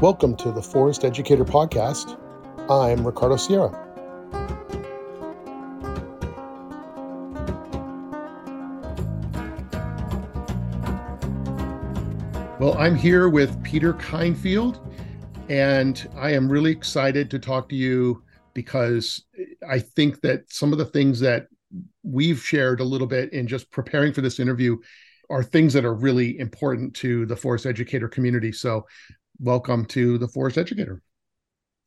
Welcome to the Forest Educator Podcast. I'm Ricardo Sierra. Well, I'm here with Peter Kindfield, and I am really excited to talk to you because I think that some of the things that we've shared a little bit in just preparing for this interview are things that are really important to the forest educator community. So, welcome to the forest educator.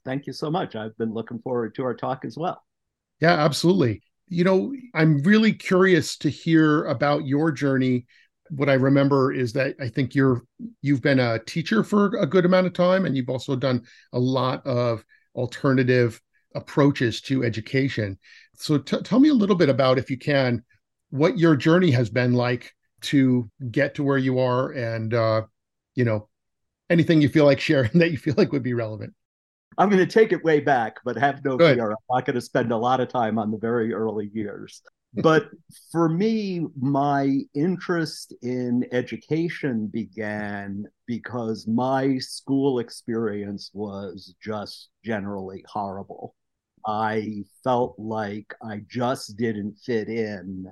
Thank you so much. I've been looking forward to our talk as well. Yeah, absolutely. You know, I'm really curious to hear about your journey. What I remember is that I think you're you've been a teacher for a good amount of time and you've also done a lot of alternative approaches to education. So t- tell me a little bit about if you can what your journey has been like to get to where you are and uh, you know anything you feel like sharing that you feel like would be relevant. I'm going to take it way back but have no fear. I'm not going to spend a lot of time on the very early years. Hmm. But for me my interest in education began because my school experience was just generally horrible. I felt like i just didn't fit in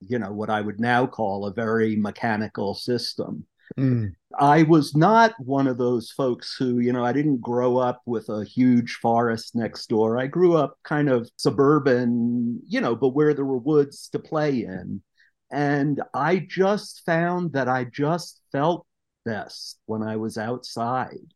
you know what I would now call a very mechanical system. Mm. I was not one of those folks who, you know, I didn't grow up with a huge forest next door. I grew up kind of suburban, you know, but where there were woods to play in. And I just found that I just felt best when I was outside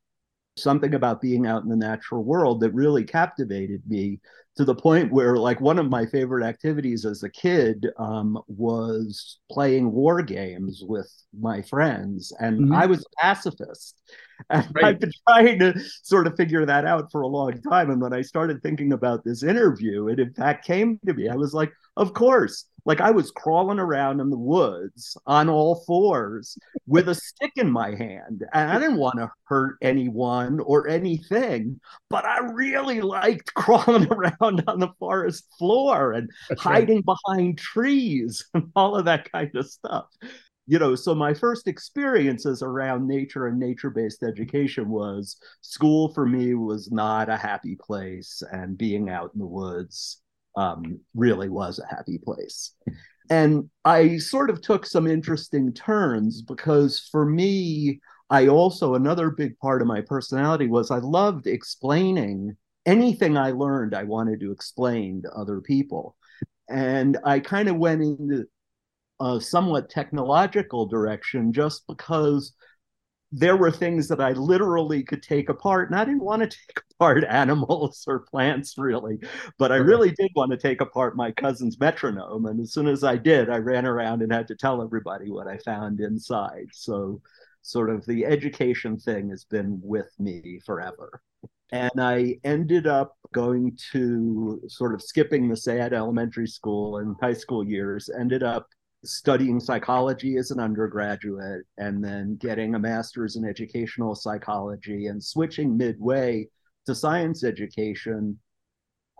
something about being out in the natural world that really captivated me to the point where like one of my favorite activities as a kid um, was playing war games with my friends and mm-hmm. i was a pacifist right. i've been trying to sort of figure that out for a long time and when i started thinking about this interview it in fact came to me i was like of course like I was crawling around in the woods on all fours with a stick in my hand. And I didn't want to hurt anyone or anything, but I really liked crawling around on the forest floor and That's hiding right. behind trees and all of that kind of stuff. You know, so my first experiences around nature and nature based education was school for me was not a happy place, and being out in the woods um, really was a happy place. And I sort of took some interesting turns because for me, I also, another big part of my personality was I loved explaining anything I learned, I wanted to explain to other people. And I kind of went into a somewhat technological direction just because there were things that I literally could take apart. And I didn't want to take apart animals or plants really, but I really did want to take apart my cousin's metronome. And as soon as I did, I ran around and had to tell everybody what I found inside. So, sort of the education thing has been with me forever. And I ended up going to sort of skipping the SAD elementary school and high school years, ended up studying psychology as an undergraduate and then getting a master's in educational psychology and switching midway to science education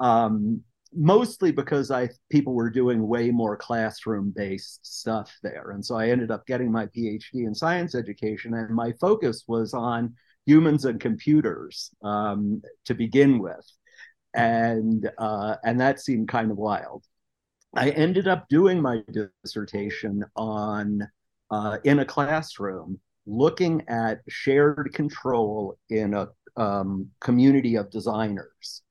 um, mostly because i people were doing way more classroom based stuff there. And so i ended up getting my phd in science education and my focus was on humans and computers um, to begin with. And uh, and that seemed kind of wild I ended up doing my dissertation on uh, in a classroom, looking at shared control in a um, community of designers.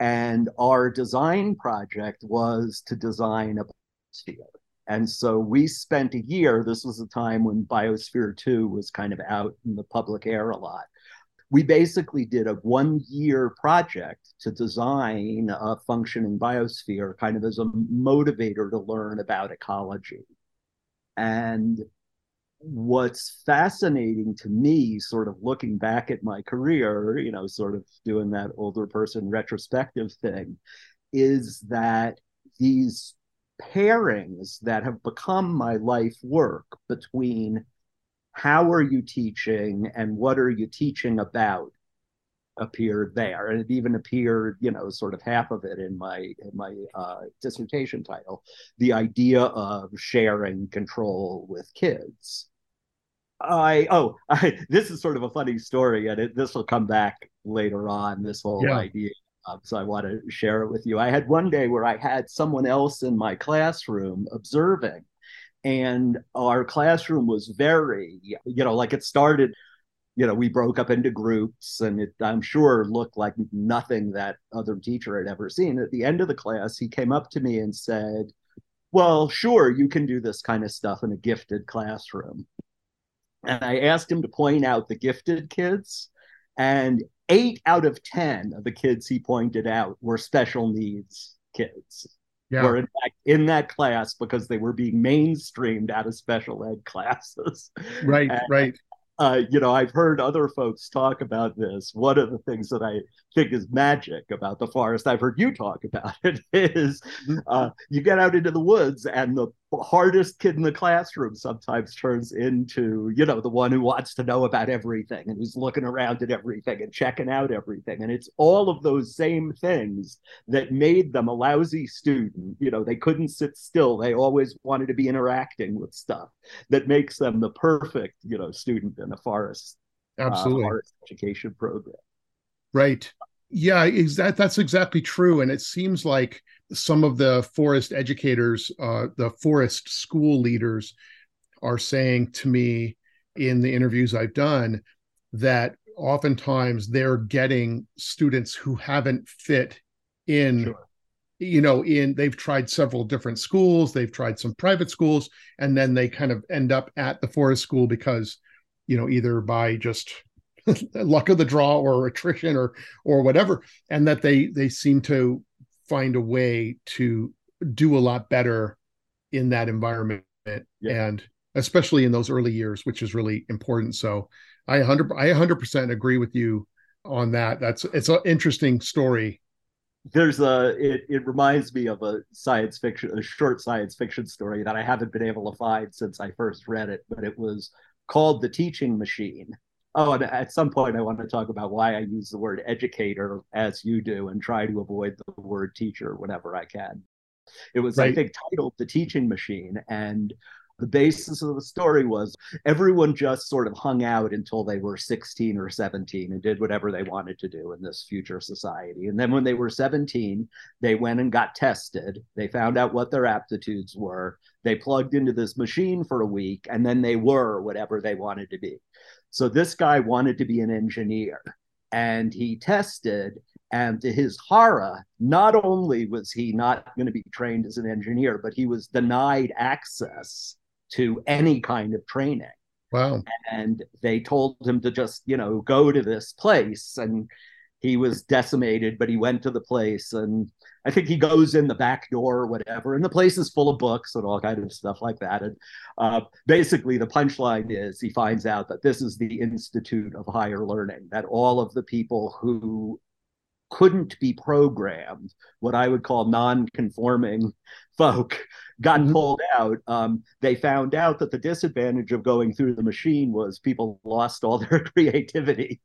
And our design project was to design a biosphere. And so we spent a year, this was a time when Biosphere 2 was kind of out in the public air a lot we basically did a one year project to design a functioning biosphere kind of as a motivator to learn about ecology. And what's fascinating to me, sort of looking back at my career, you know, sort of doing that older person retrospective thing, is that these pairings that have become my life work between how are you teaching and what are you teaching about appeared there and it even appeared you know sort of half of it in my in my uh, dissertation title the idea of sharing control with kids I oh I, this is sort of a funny story, and it, this will come back later on. This whole yeah. idea, um, so I want to share it with you. I had one day where I had someone else in my classroom observing, and our classroom was very, you know, like it started. You know, we broke up into groups, and it, I'm sure looked like nothing that other teacher had ever seen. At the end of the class, he came up to me and said, "Well, sure, you can do this kind of stuff in a gifted classroom." and I asked him to point out the gifted kids, and eight out of 10 of the kids he pointed out were special needs kids. Yeah. Were in fact in that class because they were being mainstreamed out of special ed classes. Right, and, right uh, you know, I've heard other folks talk about this. One of the things that I think is magic about the forest, I've heard you talk about it, is mm-hmm. uh, you get out into the woods and the hardest kid in the classroom sometimes turns into, you know, the one who wants to know about everything and who's looking around at everything and checking out everything. And it's all of those same things that made them a lousy student. You know, they couldn't sit still. They always wanted to be interacting with stuff that makes them the perfect, you know, student in a forest, uh, absolutely uh, forest education program. Right. Yeah, exactly. That's exactly true. And it seems like some of the forest educators, uh, the forest school leaders, are saying to me in the interviews I've done that oftentimes they're getting students who haven't fit in sure. you know in they've tried several different schools they've tried some private schools and then they kind of end up at the forest school because you know either by just luck of the draw or attrition or or whatever and that they they seem to find a way to do a lot better in that environment yeah. and especially in those early years which is really important. So i 100 i 100% agree with you on that. That's it's an interesting story. There's a it, it reminds me of a science fiction a short science fiction story that i haven't been able to find since i first read it but it was called the teaching machine Oh, and at some point, I want to talk about why I use the word educator as you do and try to avoid the word teacher whenever I can. It was, right. I think, titled The Teaching Machine. And the basis of the story was everyone just sort of hung out until they were 16 or 17 and did whatever they wanted to do in this future society. And then when they were 17, they went and got tested. They found out what their aptitudes were. They plugged into this machine for a week, and then they were whatever they wanted to be. So this guy wanted to be an engineer and he tested. And to his horror, not only was he not going to be trained as an engineer, but he was denied access to any kind of training. Wow. And they told him to just, you know, go to this place. And he was decimated, but he went to the place and I think he goes in the back door or whatever, and the place is full of books and all kind of stuff like that. And uh, basically, the punchline is he finds out that this is the Institute of Higher Learning, that all of the people who couldn't be programmed, what I would call non-conforming folk, got mm-hmm. pulled out. Um, they found out that the disadvantage of going through the machine was people lost all their creativity,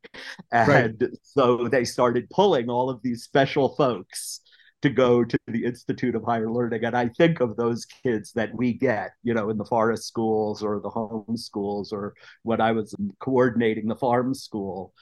and right. so they started pulling all of these special folks to go to the Institute of Higher Learning. And I think of those kids that we get, you know, in the forest schools or the home schools or when I was coordinating the farm school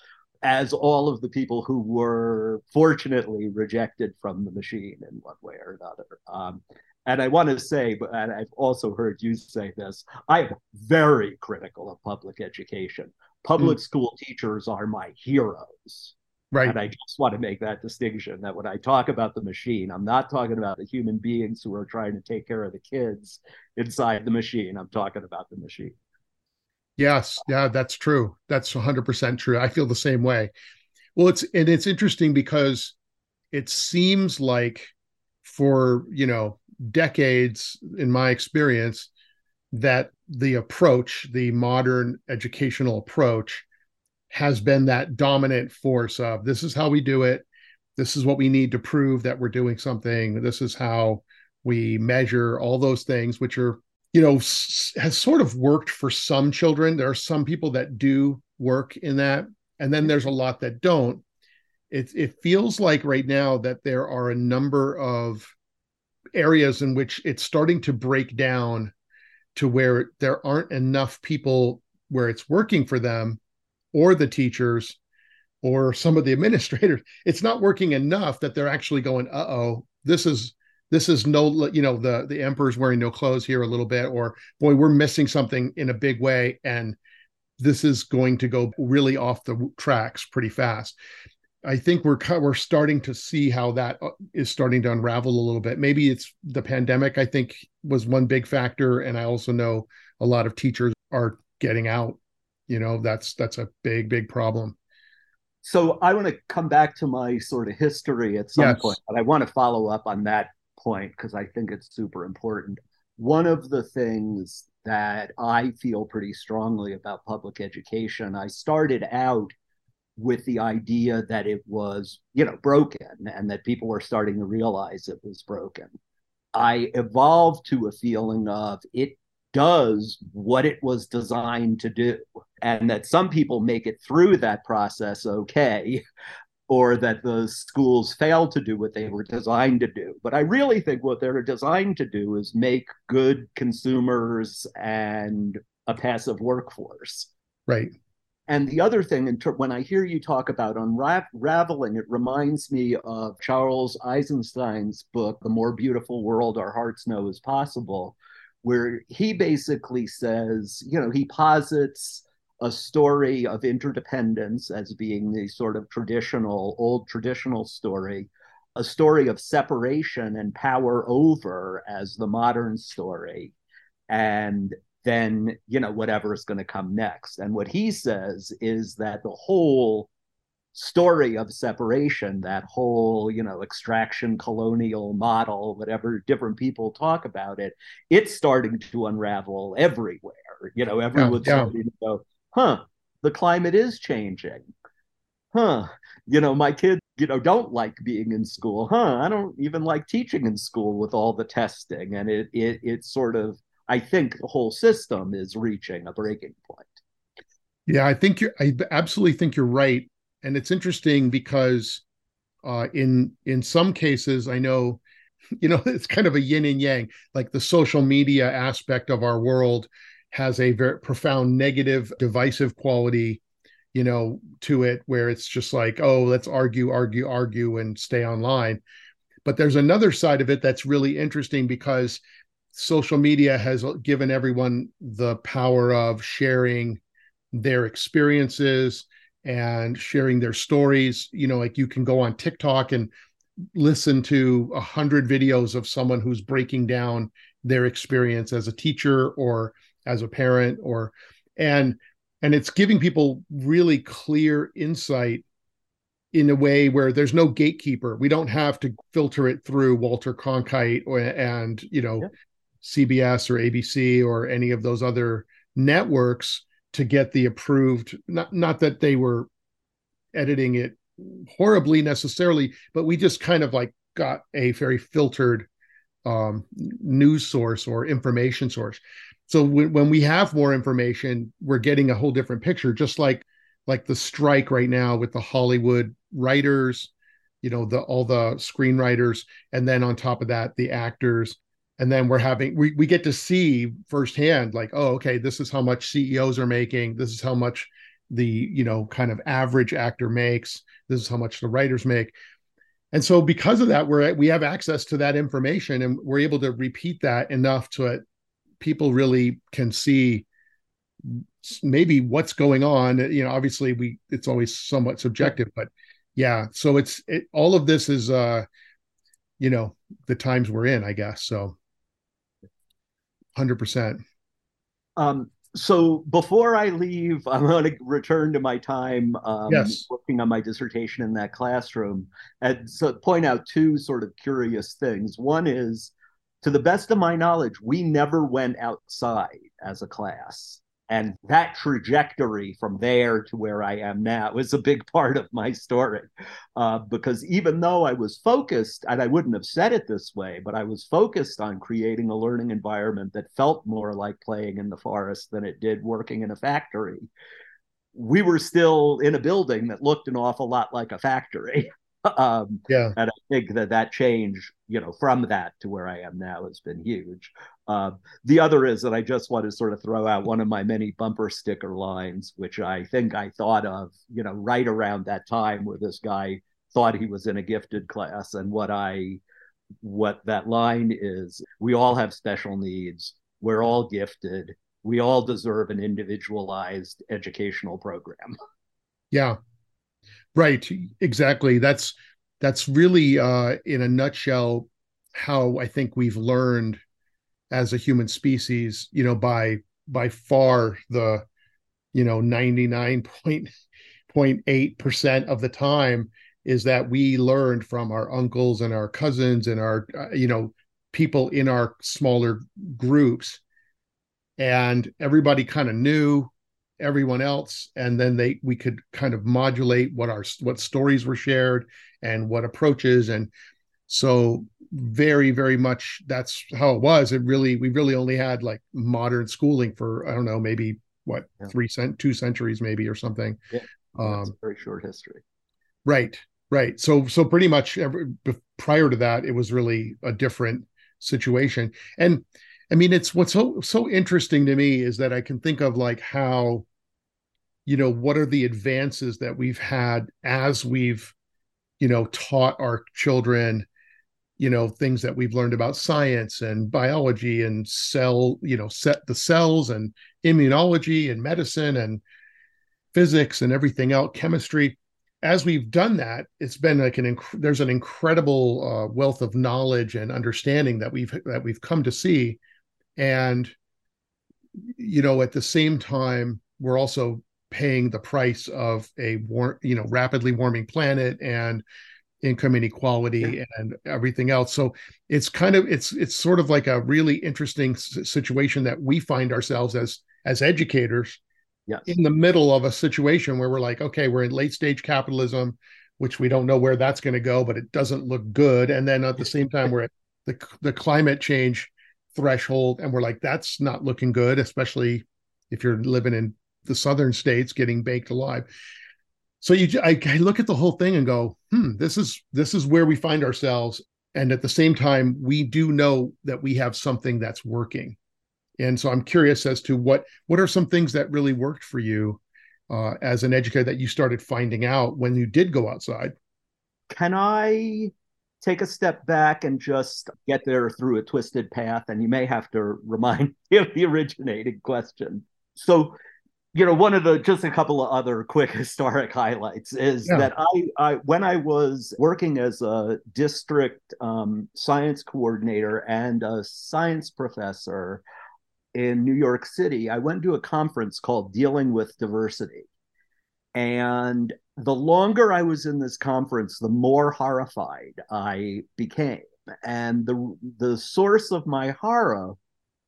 as all of the people who were fortunately rejected from the machine in one way or another. Um, and I want to say, but and I've also heard you say this, I'm very critical of public education. Public mm. school teachers are my heroes. Right. And I just want to make that distinction that when I talk about the machine, I'm not talking about the human beings who are trying to take care of the kids inside the machine. I'm talking about the machine. Yes, yeah, that's true. That's 100% true. I feel the same way. Well, it's and it's interesting because it seems like for, you know, decades in my experience that the approach, the modern educational approach has been that dominant force of this is how we do it. This is what we need to prove that we're doing something. This is how we measure all those things, which are, you know, s- has sort of worked for some children. There are some people that do work in that. And then there's a lot that don't. It, it feels like right now that there are a number of areas in which it's starting to break down to where there aren't enough people where it's working for them or the teachers or some of the administrators. It's not working enough that they're actually going uh-oh this is this is no you know the the emperor's wearing no clothes here a little bit or boy we're missing something in a big way and this is going to go really off the tracks pretty fast i think we're we're starting to see how that uh, starting to unravel a little bit maybe it's the pandemic i think was one big factor and i also know a lot of teachers are getting out you know that's that's a big big problem so i want to come back to my sort of history at some yes. point but i want to follow up on that point because I think it's super important. One of the things that I feel pretty strongly about public education, I started out with the idea that it was, you know, broken and that people were starting to realize it was broken. I evolved to a feeling of it does what it was designed to do and that some people make it through that process okay or that the schools failed to do what they were designed to do. But I really think what they're designed to do is make good consumers and a passive workforce. Right. And the other thing, when I hear you talk about unraveling, it reminds me of Charles Eisenstein's book, The More Beautiful World Our Hearts Know Is Possible, where he basically says, you know, he posits a story of interdependence as being the sort of traditional, old traditional story, a story of separation and power over as the modern story, and then, you know, whatever is going to come next. And what he says is that the whole story of separation, that whole, you know, extraction colonial model, whatever different people talk about it, it's starting to unravel everywhere. You know, everyone's yeah, yeah. starting to go, huh, the climate is changing. Huh, you know, my kids, you know, don't like being in school. Huh, I don't even like teaching in school with all the testing. And it, it, it's sort of, I think the whole system is reaching a breaking point. Yeah, I think you're, I absolutely think you're right. And it's interesting because uh, in in some cases, I know, you know, it's kind of a yin and yang, like the social media aspect of our world has a very profound negative divisive quality you know to it where it's just like oh let's argue argue argue and stay online but there's another side of it that's really interesting because social media has given everyone the power of sharing their experiences and sharing their stories you know like you can go on tiktok and listen to a hundred videos of someone who's breaking down their experience as a teacher or as a parent or and and it's giving people really clear insight in a way where there's no gatekeeper. We don't have to filter it through Walter Cronkite or, and you know yeah. CBS or ABC or any of those other networks to get the approved. Not not that they were editing it horribly necessarily, but we just kind of like got a very filtered um, news source or information source so w- when we have more information we're getting a whole different picture just like like the strike right now with the hollywood writers you know the all the screenwriters and then on top of that the actors and then we're having we, we get to see firsthand like oh okay this is how much ceos are making. This is how much the you know kind of average actor makes. This is how much the writers make. And so because of that we're we have access to that information and we're able to repeat that enough to people really can see maybe what's going on. You know obviously we it's always somewhat subjective but yeah so it's it, all of this is uh you know the times we're in i guess. So 100% um so before i leave i want to return to my time um, yes. working on my dissertation in that classroom and so point out two sort of curious things one is to the best of my knowledge, we never went outside as a class. And that trajectory from there to where I am now was a big part of my story. Uh, because even though I was focused, and I wouldn't have said it this way, but I was focused on creating a learning environment that felt more like playing in the forest than it did working in a factory, we were still in a building that looked an awful lot like a factory. um, yeah. And I think that that change, you know, from that to where I am now has been huge. Uh, the other is that I just want to sort of throw out one of my many bumper sticker lines, which I think I thought of, you know, right around that time where this guy thought he was in a gifted class. And what I, what that line is, we all have special needs. We're all gifted. We all deserve an individualized educational program. Yeah. Right. Exactly. That's that's really uh in a nutshell how I think we've learned as a human species, you know, by by far the you know 99.8% of the time is that we learned from our uncles and our cousins and our uh, you know people in our smaller groups and everybody kind of knew everyone else and then they we could kind of modulate what our what stories were shared and what approaches. And so very very much that's how it was. It really we really only had like modern schooling for i don't know maybe what yeah. three cent two centuries maybe or something. Yeah. Um very short history. Right right. So so pretty much every, prior to that it was really a different situation. And I mean, it's what's so so interesting to me is that I can think of like how, you know, what are the advances that we've had as we've, you know, taught our children, you know, things that we've learned about science and biology and cell, you know, set the cells and immunology and medicine and physics and everything else, chemistry. As we've done that, it's been like an inc- there's an incredible uh, wealth of knowledge and understanding that we've that we've come to see and you know at the same time we're also paying the price of a war you know rapidly warming planet and income inequality yeah. and everything else so it's kind of it's it's sort of like a really interesting situation that we find ourselves as as educators yes. in the middle of a situation where we're like okay we're in late stage capitalism which we don't know where that's going to go but it doesn't look good and then at the same time we're at the the climate change threshold and we're like that's not looking good especially if you're living in the southern states getting baked alive. So you I, I, look at the whole thing and go hmm this is this is where we find ourselves. And at the same time we do know that we have something that's working. And so i'm curious as to what what are some things that really worked for you uh, as an educator that you started finding out when you did go outside? Can i take a step back and just get there through a twisted path. And you may have to remind me of the originating question. So, you know, one of the just a couple of other quick historic highlights is yeah. that I, I, when I was working as a district um, science coordinator and a science professor in New York City, I went to a conference called Dealing with Diversity. And the longer I was in this conference, the more horrified I became. And the the source of my horror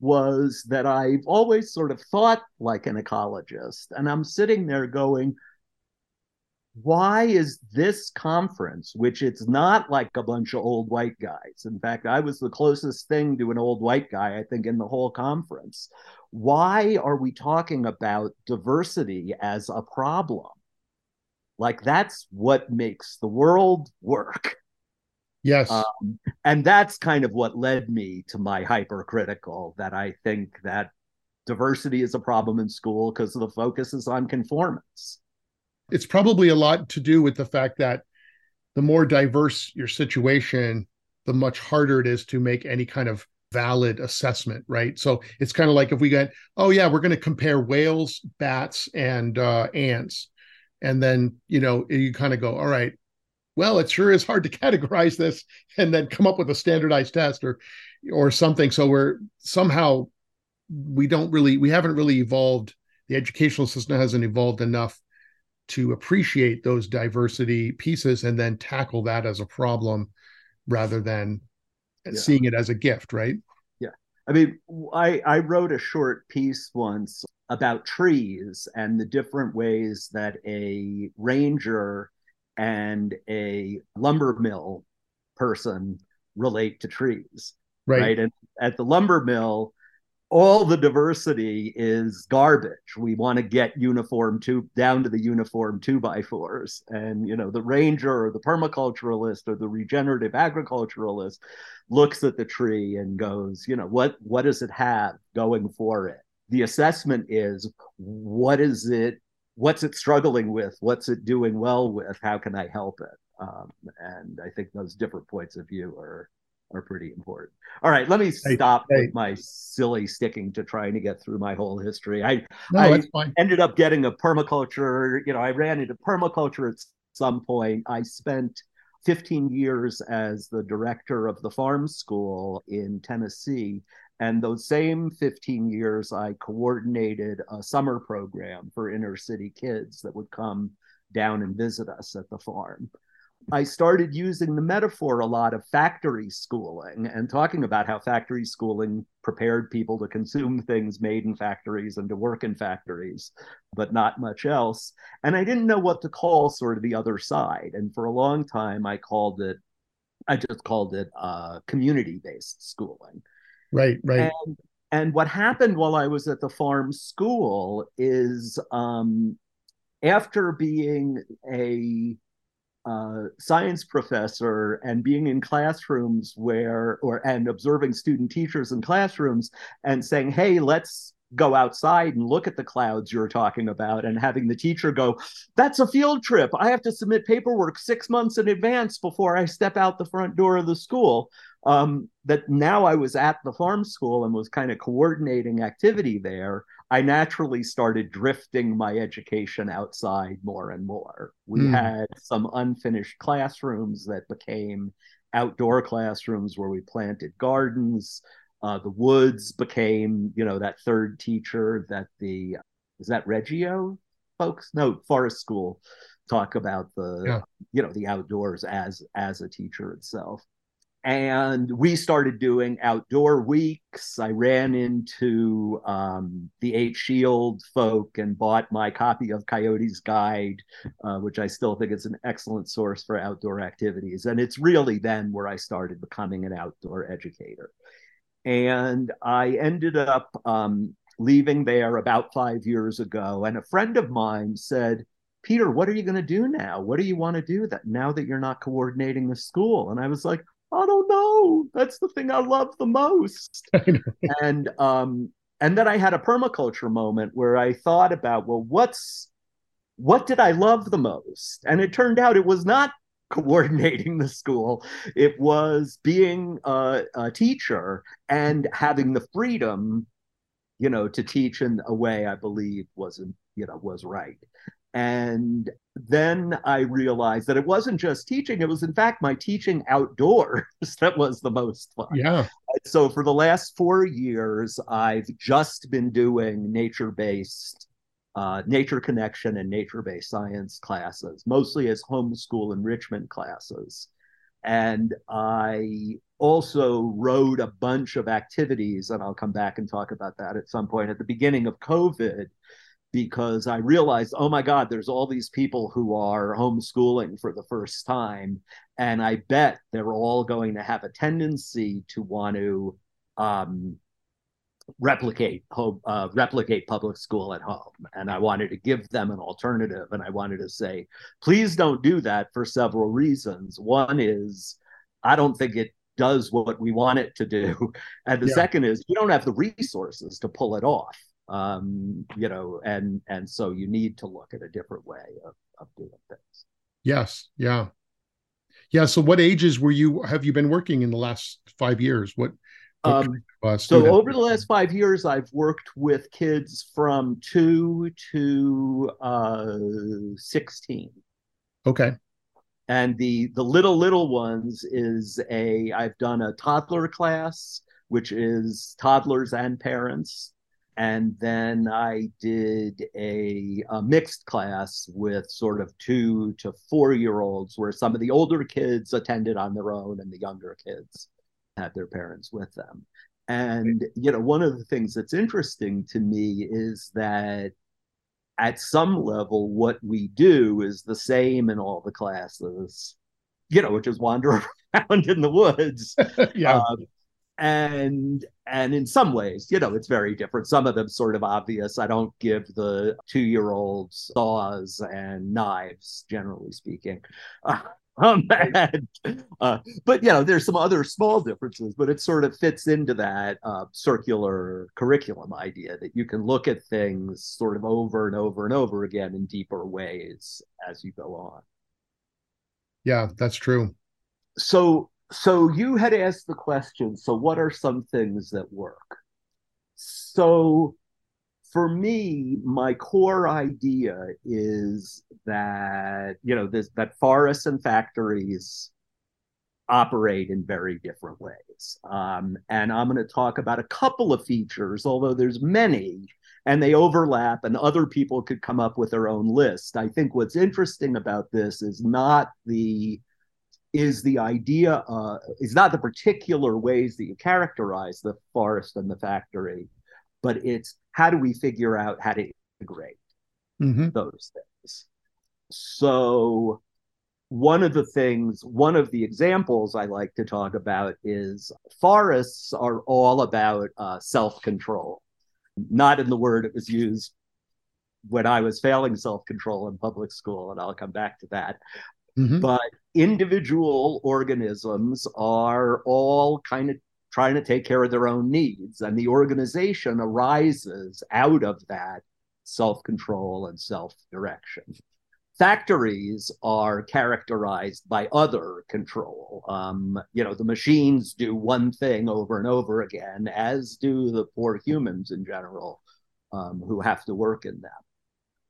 was that I've always sort of thought like an ecologist. And I'm sitting there going, why is this conference, which it's not like a bunch of old white guys? In fact, I was the closest thing to an old white guy, I think, in the whole conference. Why are we talking about diversity as a problem? Like that's what makes the world work. Yes. Um, and that's kind of what led me to my hypercritical that I think that diversity is a problem in school because the focus is on conformance. It's probably a lot to do with the fact that the more diverse your situation, the much harder it is to make any kind of valid assessment, right? So it's kind of like if we get, oh yeah, we're going to compare whales, bats, and uh, ants and then you know you kind of go all right well it sure is hard to categorize this and then come up with a standardized test or or something. So we're somehow we don't really we haven't really evolved the educational system hasn't evolved enough to appreciate those diversity pieces and then tackle that as a problem rather than yeah. seeing it as a gift right? Yeah. I mean i i wrote a short piece once about trees and the different ways that a ranger and a lumber mill person relate to trees. Right. right? And at the lumber mill, all the diversity is garbage. We want to get uniform two down to the uniform two by fours. And you know, the ranger or the permaculturalist or the regenerative agriculturalist looks at the tree and goes, you know, what what does it have going for it? The assessment is what is it, what's it struggling with, what's it doing well with, how can I help it? Um, and I think those different points of view are are pretty important. All right, let me stop hey, hey. with my silly sticking to trying to get through my whole history. I, no, I ended up getting a permaculture, you know, I ran into permaculture at some point. I spent 15 years as the director of the farm school in Tennessee. And those same 15 years, I coordinated a summer program for inner city kids that would come down and visit us at the farm. I started using the metaphor a lot of factory schooling and talking about how factory schooling prepared people to consume things made in factories and to work in factories, but not much else. And I didn't know what to call sort of the other side. And for a long time, I called it, I just called it uh, community based schooling. Right, right. And, and what happened while I was at the farm school is um, after being a uh, science professor and being in classrooms where or and observing student teachers in classrooms and saying hey let's go outside and look at the clouds you're talking about and having the teacher go that's a field trip i have to submit paperwork six months in advance before i step out the front door of the school um, that now i was at the farm school and was kind of coordinating activity there I naturally started drifting my education outside more and more. We mm. had some unfinished classrooms that became outdoor classrooms where we planted gardens. Uh, the woods became, you know, that third teacher that the is that Reggio folks? No, Forest School talk about the yeah. you know the outdoors as as a teacher itself and we started doing outdoor weeks. I ran into um, the Eight Shield folk and bought my copy of Coyote's Guide, uh, which I still think is an excellent source for outdoor activities. And it's really then where I started becoming an outdoor educator. And I ended up um, leaving there about five years ago. And a friend of mine said, Peter, what are you going to do now? What do you want to do that now that you're not coordinating the school? And I was like, I don't know. That's the thing I love the most. and um, and then I had a permaculture moment where I thought about, well, what's what did I love the most? And it turned out it was not coordinating the school. It was being a, a teacher and having the freedom, you know, to teach in a way I believe wasn't, you know, was right. And then I realized that it wasn't just teaching, it was in fact my teaching outdoors that was the most fun. Yeah. So for the last four years, I've just been doing nature based, uh, nature connection and nature based science classes, mostly as homeschool enrichment classes. And I also wrote a bunch of activities, and I'll come back and talk about that at some point at the beginning of COVID because I realized, oh my God, there's all these people who are homeschooling for the first time. And I bet they're all going to have a tendency to want to um, replicate home, uh, replicate public school at home. And I wanted to give them an alternative. And I wanted to say, please don't do that for several reasons. One is, I don't think it does what we want it to do. And the yeah. second is, you don't have the resources to pull it off um, you know, and and so you need to look at a different way of, of doing things. Yes, yeah, yeah. So, what ages were you? Have you been working in the last five years? What? what um, uh, so over the last five years, I've worked with kids from two to uh, sixteen. Okay. And the the little little ones is a I've done a toddler class, which is toddlers and parents and then I did a, a, mixed class with sort of two to four year olds, where some of the older kids attended on their own and the younger kids had their parents with them. And, you know, one of the things that's interesting to me is that at some level, what we do is the same in all the classes, you know, which is wander around in the woods. yeah. Um, and and in some ways you know it's very different. Some of them sort of obvious. I don't give the two year olds saws and knives generally speaking. Uh, um, and, uh, but you know there's some other small differences but it sort of fits into that uh, circular curriculum idea that you can look at things sort of over and over and over again in deeper ways as you go on. Yeah that's true. So so you had asked the question so what are some things that work? So for me my core idea is that you know this that forests and factories operate in very different ways. Um, and i'm going to talk about a couple of features although there's many and they overlap and other people could come up with their own list. I think what's interesting about this is not the is the idea uh, is not the particular ways that you characterize the forest and the factory, but it's how do we figure out how to integrate mm-hmm. those things. So one of the things, one of the examples I like to talk about is forests are all about uh, self control, not in the word it was used when I was failing self control in public school, and I'll come back to that. Mm-hmm. But individual organisms are all kind of trying to take care of their own needs. And the organization arises out of that self control and self direction. Factories are characterized by other control. Um, you know, the machines do one thing over and over again, as do the poor humans in general um, who have to work in them.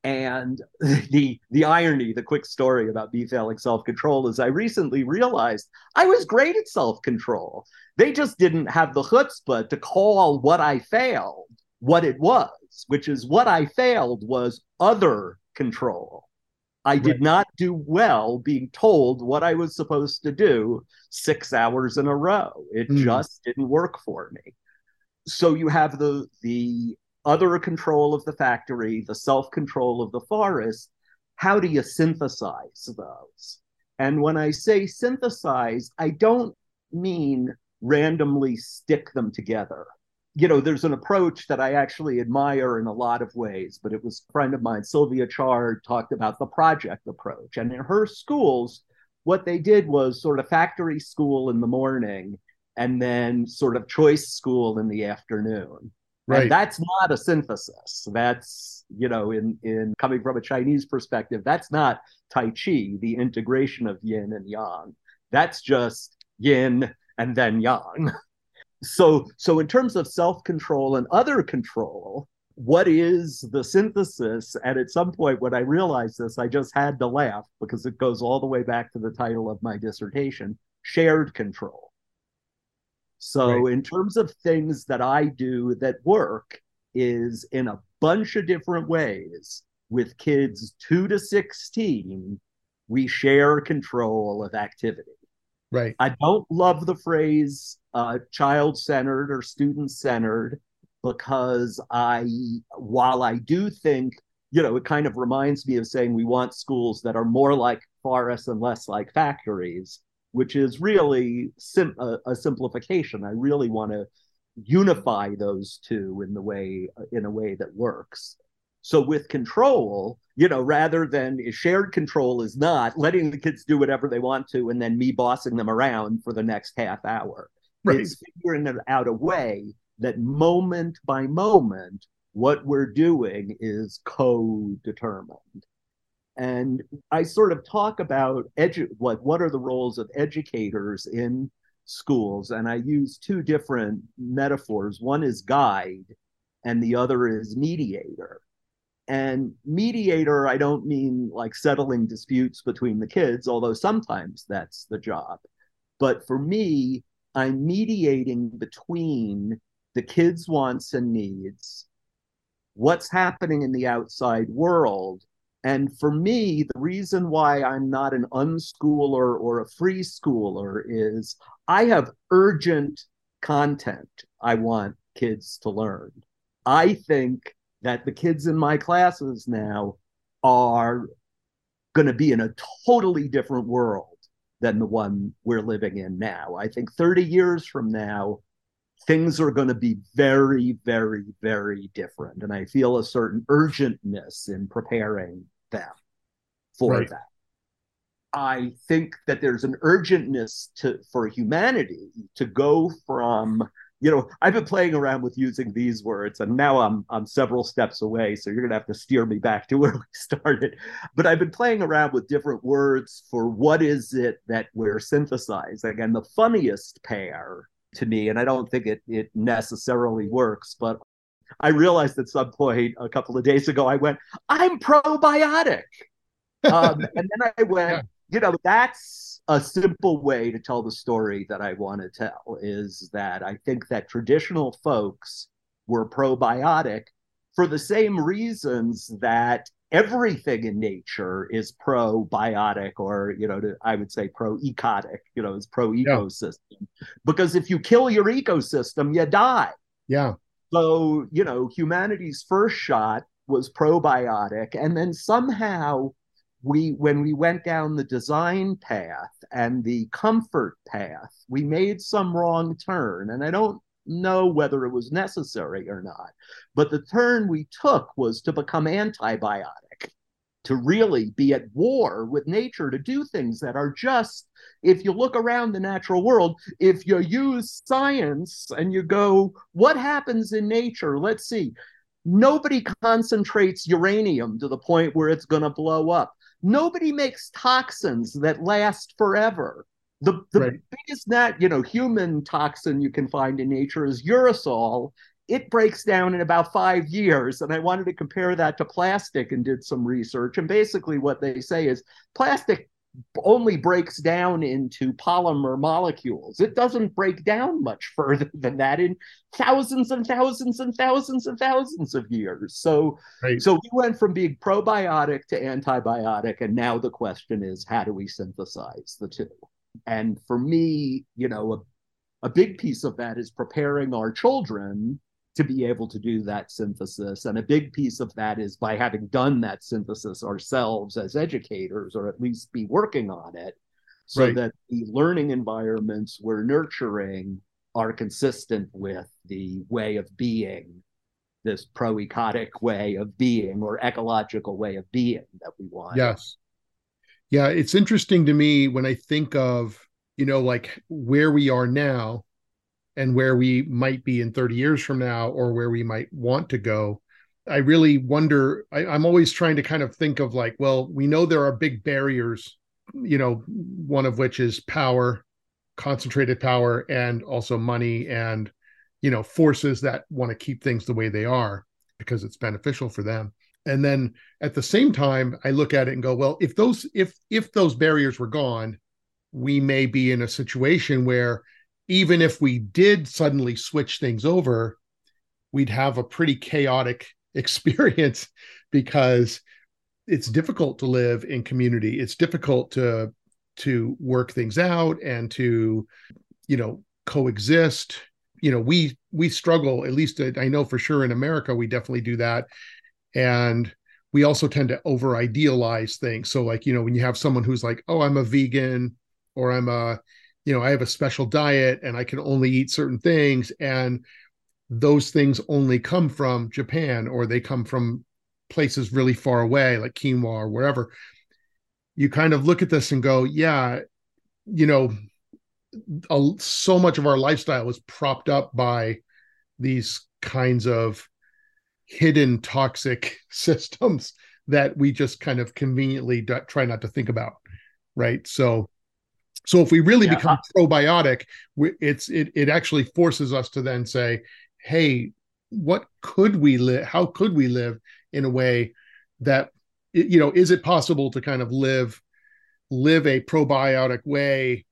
And the the irony, the quick story about me failing self control is I recently realized I was great at self control. They just didn't have the chutzpah to call what I failed what it was, which is what I failed was other control. I did right. not do well being told what I was supposed to do six hours in a row. It mm. just didn't work for me. So you have the the other control of the factory, the self control of the forest, how do you synthesize those? And when I say synthesize, I don't mean randomly stick them together. You know, there's an approach that I actually admire in a lot of ways, but it was a friend of mine, Sylvia Chard, talked about the project approach. And in her schools, what they did was sort of factory school in the morning and then sort of choice school in the afternoon. Right. And that's not a synthesis. That's, you know, in, in coming from a Chinese perspective, that's not Tai Chi, the integration of yin and yang. That's just yin and then yang. Hmm. So, so in terms of self-control and other control, what is the synthesis? And at some point, when I realized this, I just had to laugh because it goes all the way back to the title of my dissertation shared control. So, right. in terms of things that I do that work, is in a bunch of different ways with kids two to 16, we share control of activity. Right. I don't love the phrase uh, child centered or student centered because I, while I do think, you know, it kind of reminds me of saying we want schools that are more like forests and less like factories which is really sim- a, a simplification. I really want to unify those two in the way in a way that works. So with control, you know, rather than shared control is not letting the kids do whatever they want to and then me bossing them around for the next half hour. Right. It's figuring out a way that moment by moment, what we're doing is co-determined. And I sort of talk about edu- what what are the roles of educators in schools, and I use two different metaphors. One is guide, and the other is mediator. And mediator, I don't mean like settling disputes between the kids, although sometimes that's the job. But for me, I'm mediating between the kids' wants and needs, what's happening in the outside world, and for me, the reason why I'm not an unschooler or a free schooler is I have urgent content I want kids to learn. I think that the kids in my classes now are going to be in a totally different world than the one we're living in now. I think 30 years from now, things are going to be very, very, very different. And I feel a certain urgentness in preparing them for right. that. I think that there's an urgentness to for humanity to go from you know I've been playing around with using these words and now I'm I'm several steps away so you're going to have to steer me back to where we started but I've been playing around with different words for what is it that we're synthesizing and the funniest pair to me and I don't think it it necessarily works but I realized at some point a couple of days ago I went I'm probiotic. Um, and then I went yeah. you know, that's a simple way to tell the story that I want to tell is that I think that traditional folks were probiotic for the same reasons that everything in nature is probiotic or you know i would say pro-ecotic you know it's pro-ecosystem. Yeah. because if you kill your ecosystem you die. Yeah. So you know humanity's first shot was probiotic. And then somehow we when we went down the design path and the comfort path we made some wrong turn. And i don't know whether it was necessary or not but the turn we took was to become antibiotic to really be at war with nature to do things that are just if you look around the natural world if you use science and you go what happens in nature? Let's see. Nobody concentrates uranium to the point where it's going to blow up. Nobody makes toxins that last forever. The, the right. biggest net, you know, human toxin you can find in nature is urushiol. It breaks down in about five years. And I wanted to compare that to plastic and did some research. And basically, what they say is plastic only breaks down into polymer molecules. It doesn't break down much further than that in thousands and thousands and thousands and thousands of years. So, right. so we went from being probiotic to antibiotic, and now the question is, how do we synthesize the two? And for me, you know, a, a big piece of that is preparing our children to be able to do that synthesis. And a big piece of that is by having done that synthesis ourselves as educators, or at least be working on it, so right. that the learning environments we're nurturing are consistent with the way of being, this proecotic way of being or ecological way of being that we want. Yes. Yeah, it's interesting to me when I think of, you know, like where we are now and where we might be in 30 years from now or where we might want to go. I really wonder I, i'm always trying to kind of think of like well we know there are big barriers you know one of which is power concentrated power and also money and you know forces that want to keep things the way they are because it's beneficial for them and then at the same time i look at it and go well if those if if those barriers were gone we may be in a situation where even if we did suddenly switch things over, we'd have a pretty chaotic experience because it's difficult to live in community. It's difficult to to work things out and to you know coexist. You know, we we struggle at least I know for sure in America we definitely do that and we also tend to over idealize things. So like, you know, when you have someone who's like, "Oh, I'm a vegan," or "I'm a you know, I have a special diet and I can only eat certain things. And those things only come from Japan or they come from places really far away, like quinoa or wherever. You kind of look at this and go, yeah, you know, a, so much of our lifestyle is propped up by these kinds of hidden toxic systems that we just kind of conveniently try not to think about right so so if we really yeah. become probiotic, it's it it actually forces us to then say, hey, what could we live? How could we live in a way that you know is it possible to kind of live live a probiotic way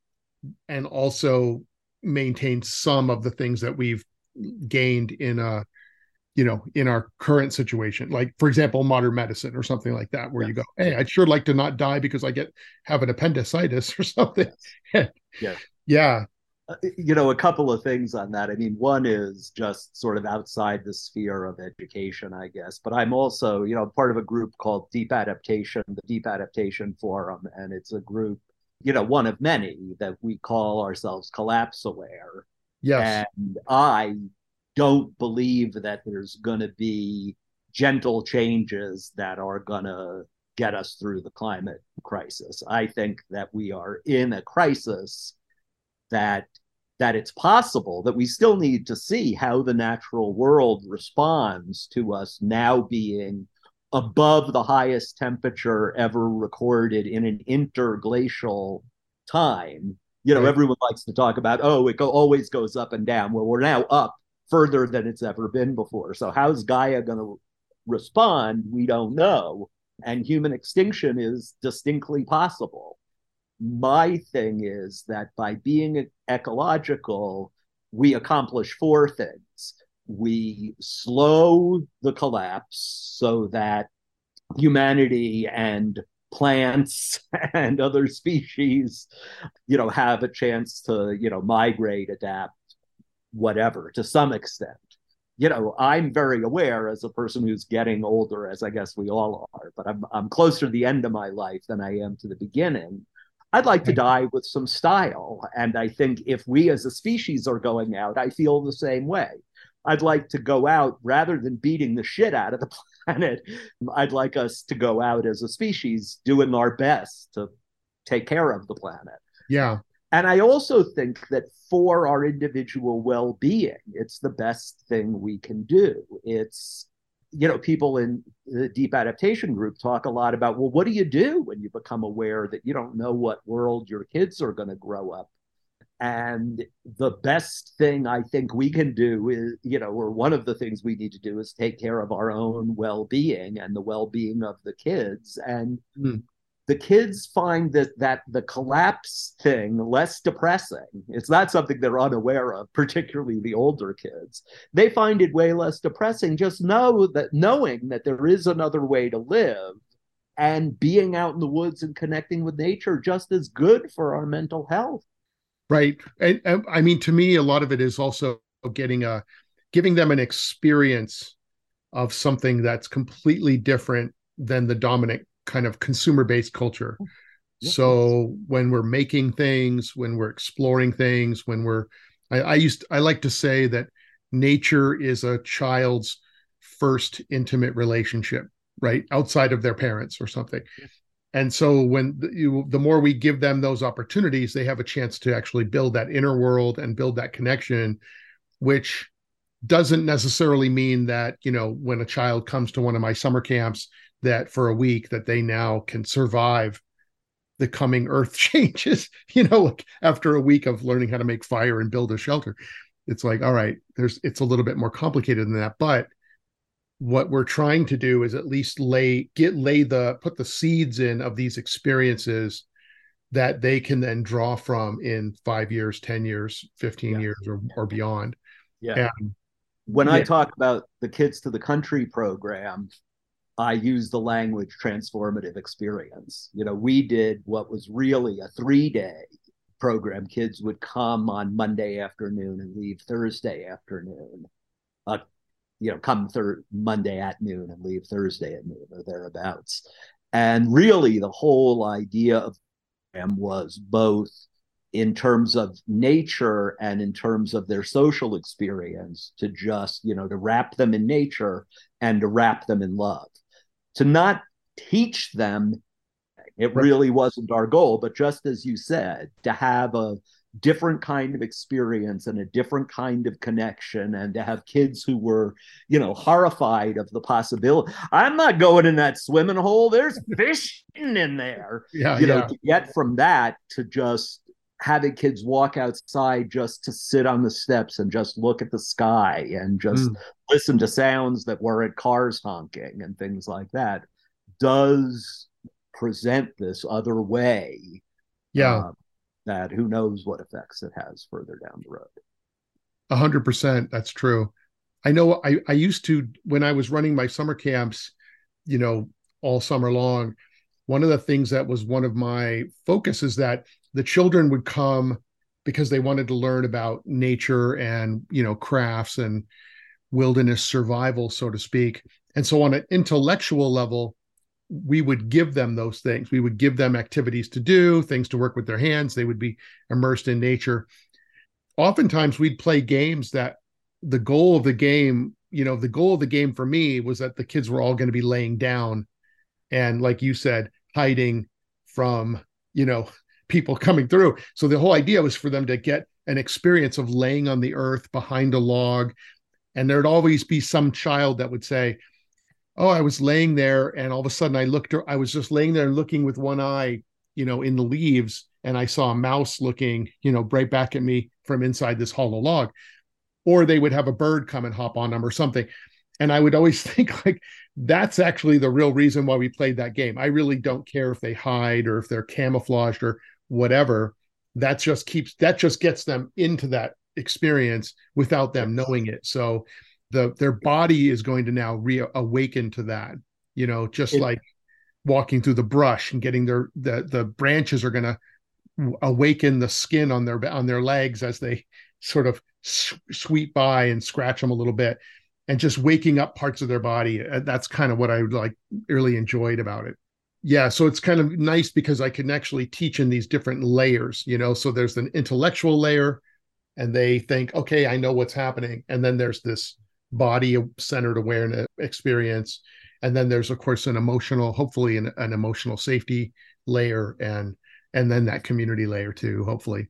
and also maintain some of the things that we've gained in a you know in our current situation like for example modern medicine or something like that where yeah. you go hey i'd sure like to not die because i get have an appendicitis or something. Yeah yeah. Uh, you know a couple of things on that. I mean one is just sort of outside the sphere of education i guess but i'm also you know part of a group called deep adaptation the deep adaptation forum and it's a group you know one of many that we call ourselves collapse aware. Yes. And I don't believe that there's going to be gentle changes that are going to get us through the climate crisis. I think that we are in a crisis that that it's possible that we still need to see how the natural world responds to us now being above the highest temperature ever recorded in an interglacial time. You know, right. everyone likes to talk about, oh, it go, always goes up and down. Well, we're now up further than it's ever been before. So, how's Gaia going to respond? We don't know and human extinction is distinctly possible. My thing is that by being ecological, we accomplish four things. We slow the collapse so that humanity and plants and other species, you know, have a chance to, you know, migrate, adapt, whatever to some extent you know, I'm very aware as a person who's getting older, as I guess we all are, but I'm I'm closer to the end of my life than I am to the beginning. I'd like to die with some style. And I think if we as a species are going out, I feel the same way. I'd like to go out rather than beating the shit out of the planet. I'd like us to go out as a species doing our best to take care of the planet. Yeah. And I also think that for our individual well being, it's the best thing we can do. It's, you know, people in the deep adaptation group talk a lot about, well, what do you do when you become aware that you don't know what world your kids are going to grow up? And the best thing I think we can do is, you know, or one of the things we need to do is take care of our own well being and the well being of the kids. And mm the kids find that that the collapse thing less depressing. It's not something they're unaware of particularly the older kids. They find it way less depressing just know that knowing that there is another way to live and being out in the woods and connecting with nature just as good for our mental health. Right. And, and i mean to me a lot of it is also getting a giving them an experience of something that's completely different than the dominant kind of consumer based culture. So when we're making things, when we're exploring things, when we're, I, I used, I like to say that nature is a child's first intimate relationship, right? Outside of their parents or something. And so when the, you, the more we give them those opportunities, they have a chance to actually build that inner world and build that connection, which doesn't necessarily mean that, you know, when a child comes to one of my summer camps, that for a week that they now can survive the coming earth changes you know like after a week of learning how to make fire and build a shelter it's like all right there's it's a little bit more complicated than that but what we're trying to do is at least lay get lay the put the seeds in of these experiences that they can then draw from in five years 10 years 15 yeah. years or, or beyond yeah and, when yeah. i talk about the kids to the country program I use the language transformative experience. You know, we did what was really a three day program. Kids would come on Monday afternoon and leave Thursday afternoon. Uh, you know, come thir- Monday at noon and leave Thursday at noon or thereabouts. And really, the whole idea of them was both in terms of nature and in terms of their social experience to just, you know, to wrap them in nature and to wrap them in love to not teach them it really wasn't our goal but just as you said to have a different kind of experience and a different kind of connection and to have kids who were you know horrified of the possibility. I'm not going in that swimming hole. There's fish in there. Yeah you yeah. know to get from that to just having kids walk outside just to sit on the steps and just look at the sky and just mm. listen to sounds that weren't cars honking and things like that does present this other way. Yeah. Uh, that who knows what effects it has further down the road. A hundred percent. That's true. I know I, I used to, when I was running my summer camps, you know, all summer long, one of the things that was one of my focus is that the children would come because they wanted to learn about nature and you know crafts and wilderness survival so to speak. And so on an intellectual level we would give them those things. We would give them activities to do things to work with their hands. They would be immersed in nature. Oftentimes we'd play games that the goal of the game, you know, the goal of the game for me was that the kids were all going to be laying down and like you said, hiding from, you know, people coming through. So the whole idea was for them to get an experience of laying on the earth behind a log. And there'd always be some child that would say, Oh, I was laying there, and all of a sudden I looked, I was just laying there looking with one eye, you know, in the leaves, and I saw a mouse looking, you know, right back at me from inside this hollow log. Or they would have a bird come and hop on them or something. And I would always think, like, that's actually the real reason why we played that game. I really don't care if they hide or if they're camouflaged or whatever that just keeps that just gets them into that experience without them knowing it. So the their body is going to now reawaken to that you know just it, like walking through the brush and getting their the the branches are going to awaken the skin on their on their legs as they sort of sweep by and scratch them a little bit and just waking up parts of their body. Uh, that's kind of what i like really enjoyed about it yeah so it's kind of nice because i can actually teach in these different layers you know so there's an intellectual layer and they think okay i know what's happening. And then there's this body centered awareness experience. And then there's of course an emotional hopefully an, an emotional safety layer and and then that community layer too hopefully.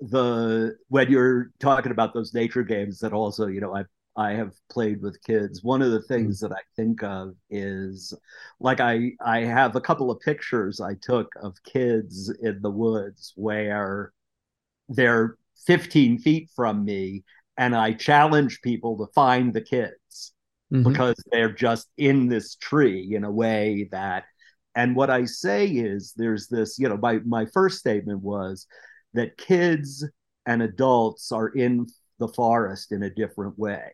The when you're talking about those nature games that also you know i've I have played with kids. One of the things that I think of is like I I have a couple of pictures I took of kids in the woods where they're 15 feet from me and I challenge people to find the kids mm-hmm. because they're just in this tree in a way that and what I say is there's this, you know, my my first statement was that kids and adults are in the forest in a different way.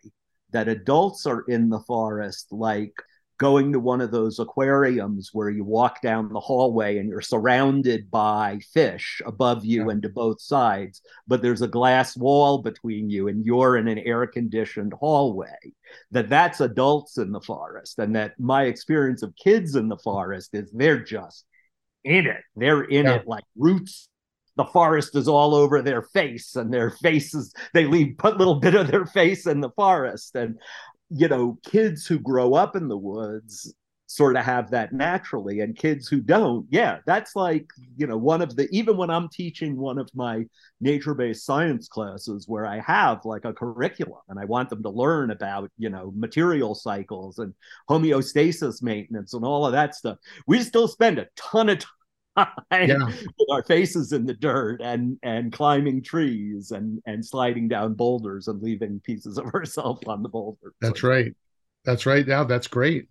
That adults are in the forest like going to one of those aquariums where you walk down the hallway and you're surrounded by fish above you yeah. and to both sides, but there's a glass wall between you and you're in an air conditioned hallway. That that's adults in the forest, and that my experience of kids in the forest is they're just in it. They're in yeah. it like roots the forest is all over their face and their faces they leave a little bit of their face in the forest. And you know kids who grow up in the woods sort of have that naturally and kids who don't yeah that's like you know one of the even when i'm teaching one of my nature-based science classes where i have like a curriculum and i want them to learn about you know material cycles and homeostasis maintenance and all of that stuff we still spend a ton of yeah. with our faces in the dirt and and climbing trees and and sliding down boulders and leaving pieces of ourselves on the boulder. That's right. That's right. Now that's great.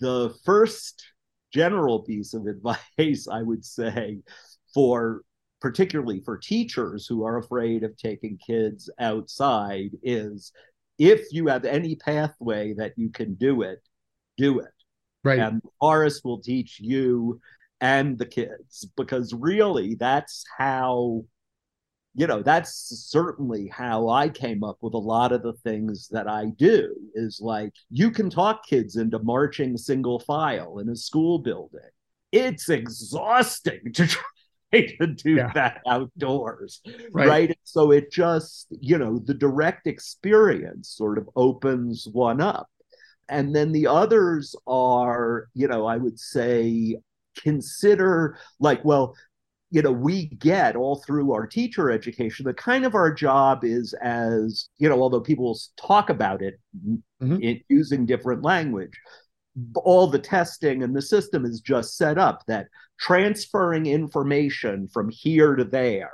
The first general piece of advice I would say for particularly for teachers who are afraid of taking kids outside is if you have any pathway that you can do it, do it. Right. And Forest will teach you and the kids because really that's how you know that's certainly how i came up with a lot of the things that i do is like you can talk kids into marching single file in a school building it's exhausting to try to do yeah. that outdoors right. right so it just you know the direct experience sort of opens one up and then the others are you know i would say consider like well you know we get all through our teacher education the kind of our job is as you know although people talk about it mm-hmm. in, using different language all the testing and the system is just set up that transferring information from here to there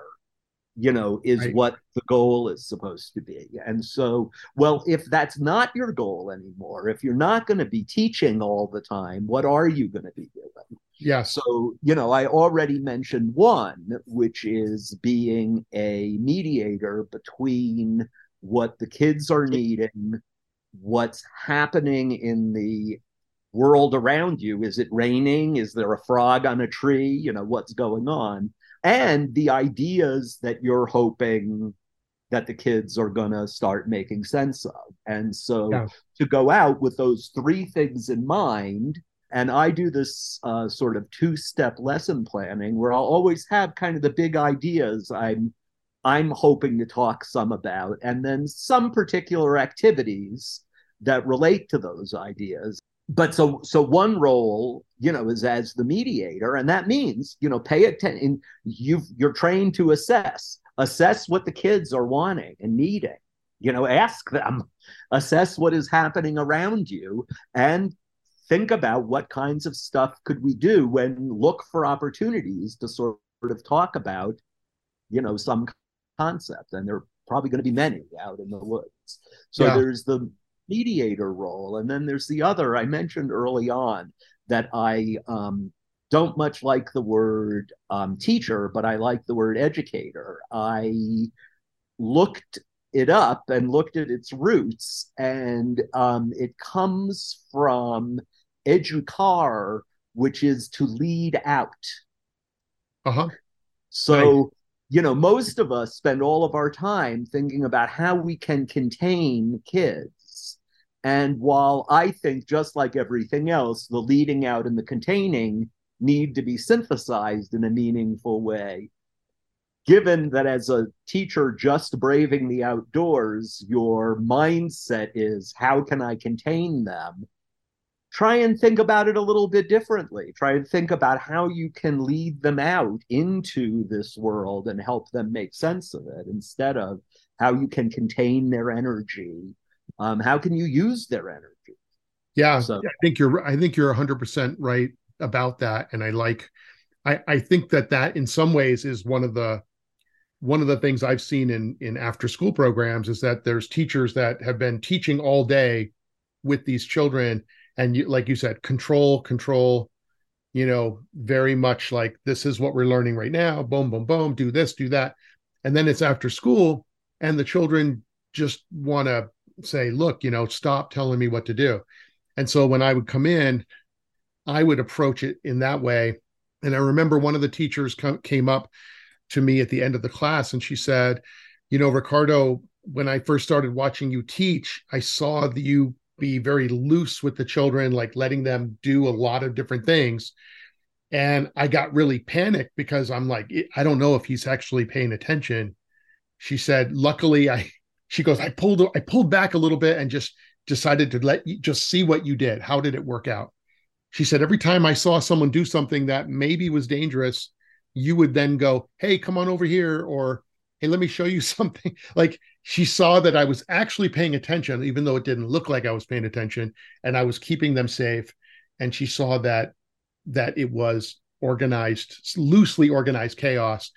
you know is right. what the goal is supposed to be and so well if that's not your goal anymore if you're not going to be teaching all the time what are you going to be doing yeah. So, you know, I already mentioned one, which is being a mediator between what the kids are needing, what's happening in the world around you. Is it raining? Is there a frog on a tree? You know, what's going on? And the ideas that you're hoping that the kids are going to start making sense of. And so yeah. to go out with those three things in mind and I do this uh, sort of two step lesson planning where I'll always have kind of the big ideas I'm I'm hoping to talk some about, and then some particular activities that relate to those ideas. But so so one role, you know, is as the mediator, and that means, you know, pay attention. You you're trained to assess, assess what the kids are wanting and needing. You know, ask them, assess what is happening around you, and think about what kinds of stuff could we do and look for opportunities to sort of talk about, you know, some concept, and there are probably going to be many out in the woods. So yeah. there's the mediator role, and then there's the other I mentioned early on that I um, don't much like the word um, teacher, but I like the word educator. I looked it up and looked at its roots, and um, it comes from educar, which is to lead out. Uh huh. So you know, most of us spend all of our time thinking about how we can contain kids. And while I think, just like everything else, the leading out and the containing need to be synthesized in a meaningful way, given that as a teacher just braving the outdoors, your mindset is how can I contain them? Try and think about it a little bit differently. Try and think about how you can lead them out into this world and help them make sense of it instead of how you can contain their energy. Um, how can you use their energy? Yeah, so, I think you're. I think you're 100 percent right about that, and I like. I I think that that in some ways is one of the one of the things I've seen in in after school programs is that there's teachers that have been teaching all day with these children and you like you said control control you know very much like this is what we're learning right now. Boom boom boom do this do that. And then it's after school and the children just want to say look you know stop telling me what to do. And so when i would come in i would approach it in that way. And i remember one of the teachers came up to me at the end of the class and she said you know ricardo when i first started watching you teach i saw that you be very loose with the children, like letting them do a lot of different things. And I got really panicked because I'm like, I don't know if he's actually paying attention. She said, luckily, I, she goes, I pulled, I pulled back a little bit and just decided to let you just see what you did. How did it work out? She said, every time I saw someone do something that maybe was dangerous, you would then go, Hey, come on over here. Or, Hey, let me show you something. Like she saw that I was actually paying attention, even though it didn't look like I was paying attention, and I was keeping them safe. And she saw that that it was organized, loosely organized chaos.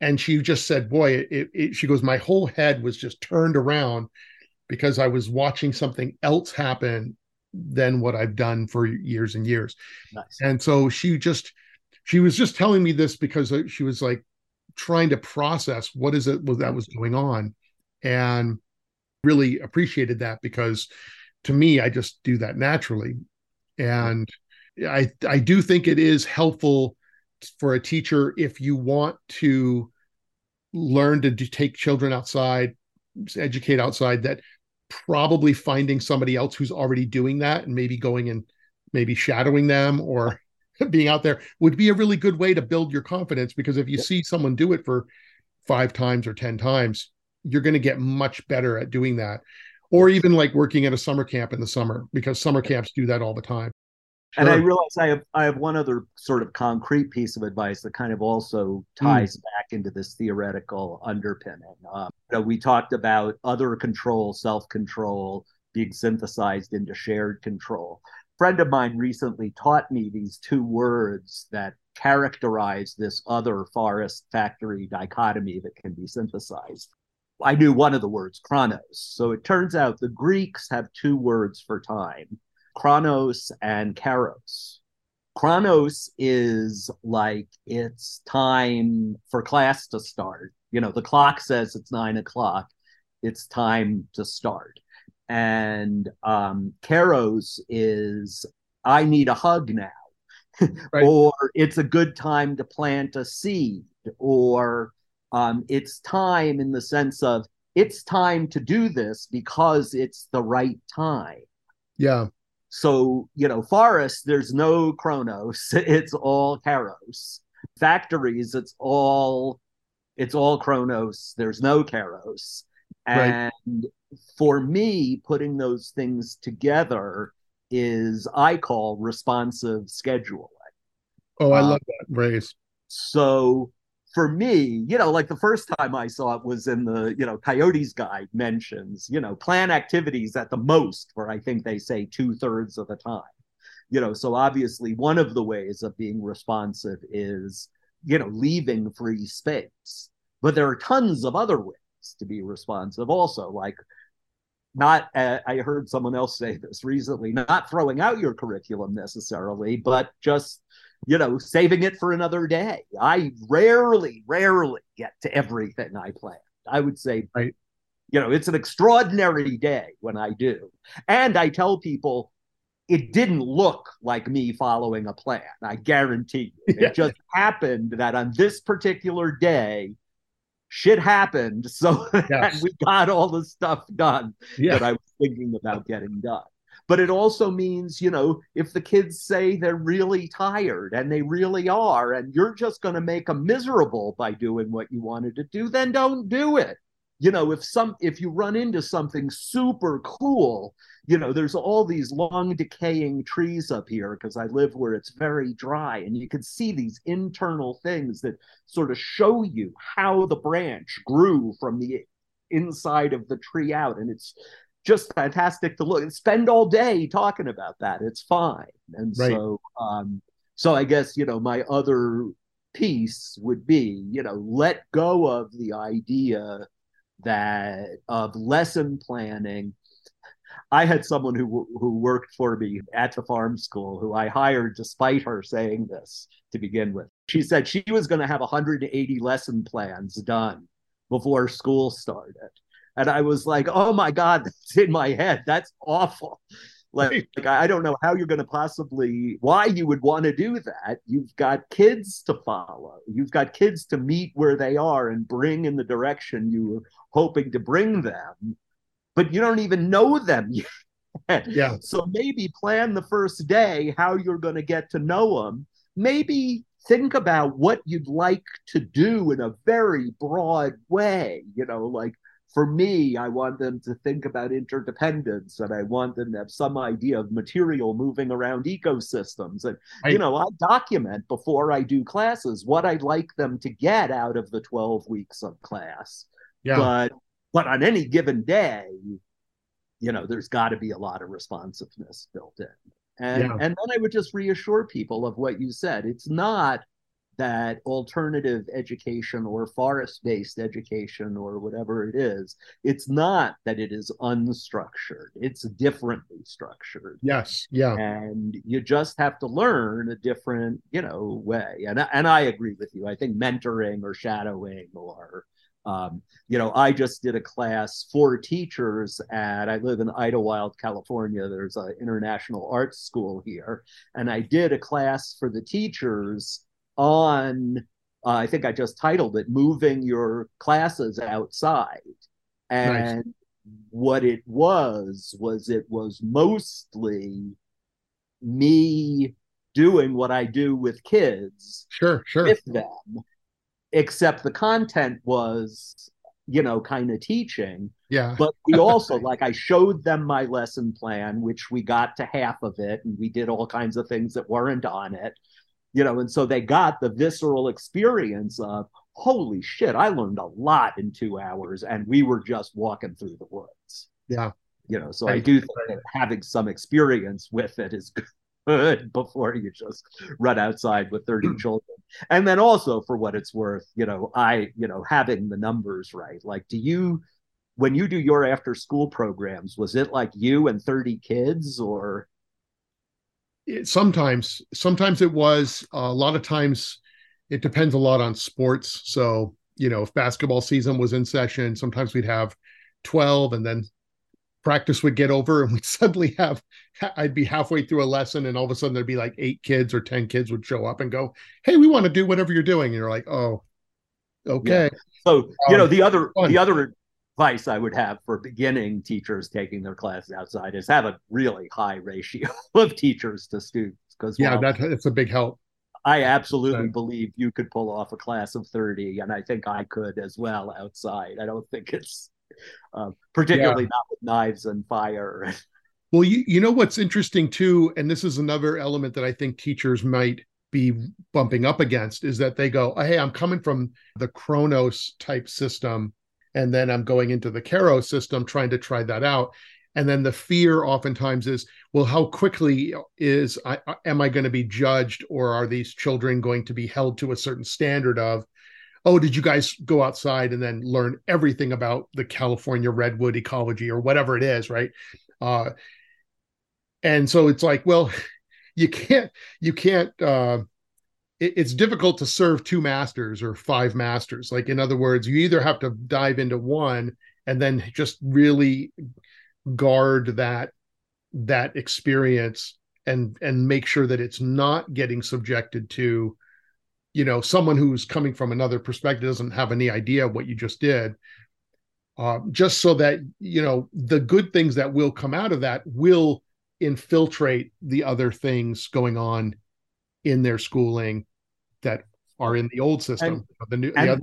And she just said, "Boy, it, it, she goes, my whole head was just turned around because I was watching something else happen than what I've done for years and years." Nice. And so she just she was just telling me this because uh, she was like trying to process what is it was that was going on. And really appreciated that because to me i just do that naturally. And i i do think it is helpful for a teacher if you want to learn to do, take children outside educate outside that probably finding somebody else who's already doing that and maybe going and maybe shadowing them or being out there would be a really good way to build your confidence because if you see someone do it for five times or 10 times, you're going to get much better at doing that. Or even like working at a summer camp in the summer because summer camps do that all the time. Sure. And I realize I have I have one other sort of concrete piece of advice that kind of also ties mm. back into this theoretical underpinning. Um, you know, we talked about other control, self control being synthesized into shared control friend of mine recently taught me these two words that characterize this other forest factory dichotomy that can be synthesized. I knew one of the words, chronos. So it turns out the Greeks have two words for time chronos and kairos. Chronos is like it's time for class to start. You know, the clock says it's nine o'clock, it's time to start and um, Kairos is I need a hug now, right. or it's a good time to plant a seed, or um, it's time in the sense of it's time to do this because it's the right time. Yeah. So, you know, forests, there's no chronos, it's all kairos. Factories, it's all it's all Chronos. There's no Kairos. And right. For me, putting those things together is I call responsive scheduling. Oh, I um, love that phrase. So for me, you know, like the first time I saw it was in the, you know, Coyote's Guide mentions, you know, plan activities at the most for I think they say two thirds of the time. You know, so obviously one of the ways of being responsive is, you know, leaving free space. But there are tons of other ways to be responsive also, like not uh, i heard someone else say this recently not throwing out your curriculum necessarily but just you know, saving it for another day. I rarely, rarely get to everything I plan. I would say, right. you know, it's an extraordinary day when I do. And I tell people it didn't look like me following a plan. I guarantee you. Yeah. It just happened that on this particular day, shit happened so yes. we got all the stuff done yeah. that I was thinking about getting done but it also means you know if the kids say they're really tired and they really are and you're just going to make them miserable by doing what you wanted to do then don't do it you know if some if you run into something super cool you know there's all these long decaying trees up here because i live where it's very dry and you can see these internal things that sort of show you how the branch grew from the inside of the tree out and it's just fantastic to look and spend all day talking about that. It's fine. And right. so, um, so I guess, you know, my other piece would be, you know, let go of the idea that of lesson planning. I had someone who who worked for me at the farm school who I hired despite her saying this to begin with. She said she was going to have 180 lesson plans done before school started and I was like, "Oh my god, that's in my head. That's awful." Like, like I don't know how you're going to possibly why you would want to do that. You've got kids to follow. You've got kids to meet where they are and bring in the direction you were hoping to bring them, but you don't even know them yet. Yeah. So maybe plan the first day how you're going to get to know them. Maybe think about what you'd like to do in a very broad way. You know, like for me, I want them to think about interdependence and I want them to have some idea of material moving around ecosystems. And, you know, I document before I do classes what I'd like them to get out of the 12 weeks of class. Yeah. But, but on any given day, you know, there's got to be a lot of responsiveness built in. And, yeah. and then I would just reassure people of what you said. It's not that alternative education or forest based education or whatever it is, it's not that it is unstructured, it's differently structured. Yes. Yeah. And you just have to learn a different, you know, way. And, and I agree with you. I think mentoring or shadowing or um, you know, I just did a class for teachers at, I live in Idyllwild, California. There's an international arts school here. And I did a class for the teachers on uh, I think I just titled it moving your classes outside. And nice. what it was was it was mostly me doing what I do with kids. Sure, sure. With them. Except the content was you know, kind of teaching. Yeah. But we also, like, I showed them my lesson plan, which we got to half of it, and we did all kinds of things that weren't on it you know, and so they got the visceral experience of, holy shit, I learned a lot in two hours, and we were just walking through the woods. Yeah. You know, so I, I do think that having some experience with it is good before you just run outside with 30 children. And then also for what it's worth, you know, I, you know, having the numbers right. Like, do you, when you do your after school programs, was it like you and 30 kids or? It, sometimes sometimes it was uh, a lot of times it depends a lot on sports so you know if basketball season was in session sometimes we'd have 12 and then practice would get over and we'd suddenly have i'd be halfway through a lesson and all of a sudden there'd be like eight kids or 10 kids would show up and go hey we want to do whatever you're doing and you're like oh okay yeah. so you um, know the other fun. the other advice I would have for beginning teachers taking their classes outside is have a really high ratio of teachers to students. Because yeah, well, that, that's a big help. I absolutely believe you could pull off a class of 30, and I think I could as well outside. I don't think it's uh, particularly yeah. not with knives and fire. well, you, you know what's interesting too, and this is another element that I think teachers might be bumping up against is that they go, hey, I'm coming from the Chronos type system, and then I'm going into the Kairos system trying to try that out. And then the fear oftentimes is well how quickly is I, am i going to be judged or are these children going to be held to a certain standard of oh did you guys go outside and then learn everything about the california redwood ecology or whatever it is right? Uh, and so it's like well you can't you can't uh, it, it's difficult to serve two masters or five masters. Like in other words you either have to dive into one and then just really guard that that experience and and make sure that it's not getting subjected to you know someone who's coming from another perspective doesn't have any idea what you just did uh, just so that you know the good things that will come out of that will infiltrate the other things going on in their schooling that are in the old system and, the new the other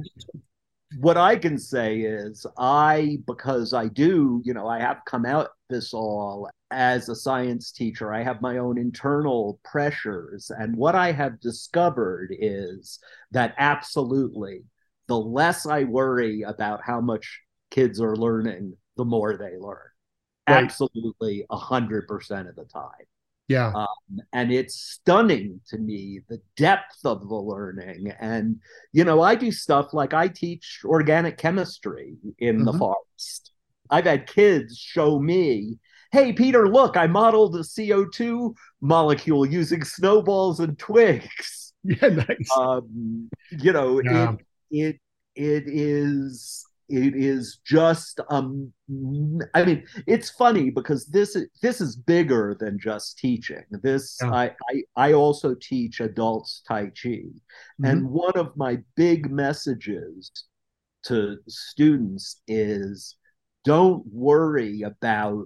what I can say is I, because I do, you know, I have come out this all as a science teacher. I have my own internal pressures. And what I have discovered is that absolutely the less I worry about how much kids are learning, the more they learn. Right. Absolutely, 100% of the time. Yeah. Um, and it's stunning to me the depth of the learning. And, you know, I do stuff like I teach organic chemistry in mm-hmm. the forest. I've had kids show me, hey, Peter, look, I modeled a CO2 molecule using snowballs and twigs. Yeah, nice. Um, you know, yeah. it, it, it is it is just um i mean it's funny because this this is bigger than just teaching. This yeah. I, I i also teach adults tai chi. Mm-hmm. and one of my big messages to students is don't worry about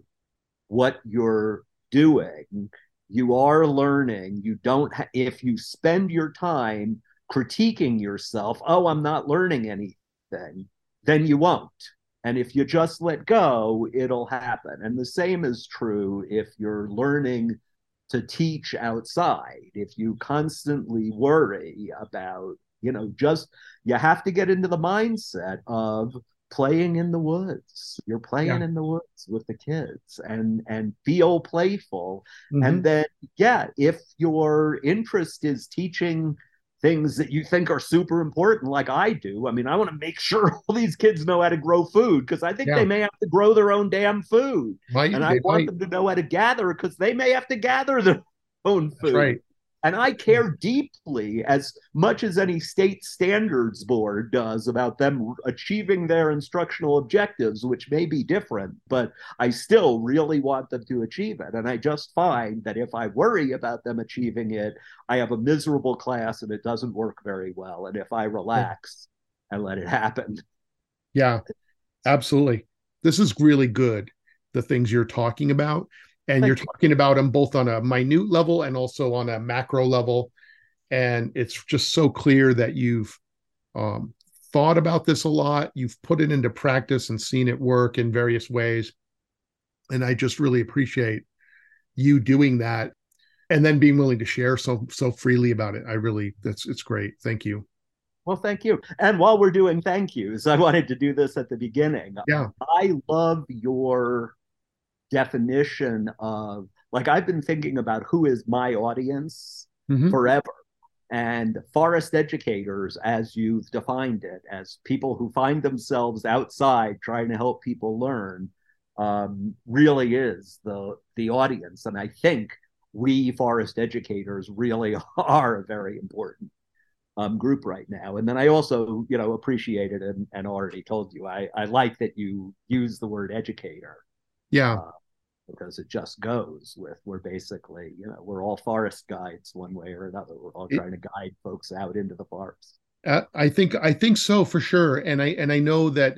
what you're doing. You are learning. You don't ha- if you spend your time critiquing yourself oh i'm not learning anything then you won't. And if you just let go, it'll happen. And the same is true if you're learning to teach outside. If you constantly worry about, you know, just you have to get into the mindset of playing in the woods. You're playing yeah. in the woods with the kids and and feel playful. Mm-hmm. And then yeah, if your interest is teaching things that you think are super important, like I do. I mean, I want to make sure all these kids know how to grow food because I think yeah. they may have to grow their own damn food. And I want might. them to know how to gather because they may have to gather their own food. That's right. And I care deeply as much as any state standards board does about them achieving their instructional objectives, which may be different, but I still really want them to achieve it. And I just find that if I worry about them achieving it, I have a miserable class and it doesn't work very well. And if I relax and let it happen. Yeah, absolutely. This is really good, the things you're talking about and you're talking about them both on a minute level and also on a macro level and it's just so clear that you've um, thought about this a lot you've put it into practice and seen it work in various ways and i just really appreciate you doing that and then being willing to share so so freely about it i really that's it's great thank you well, thank you. And while we're doing thank yous, I wanted to do this at the beginning. Yeah. I love your definition of like I've been thinking about who is my audience mm-hmm. forever. And forest educators, as you've defined it, as people who find themselves outside trying to help people learn, um, really is the the audience. And I think we forest educators really are a very important um, group right now. And then I also, you know, appreciated and, and already told you I, I like that you use the word educator. Yeah. Uh, because it just goes with we're basically you know we're all forest guides one way or another we're all trying to guide folks out into the forest uh, i think i think so for sure and i and i know that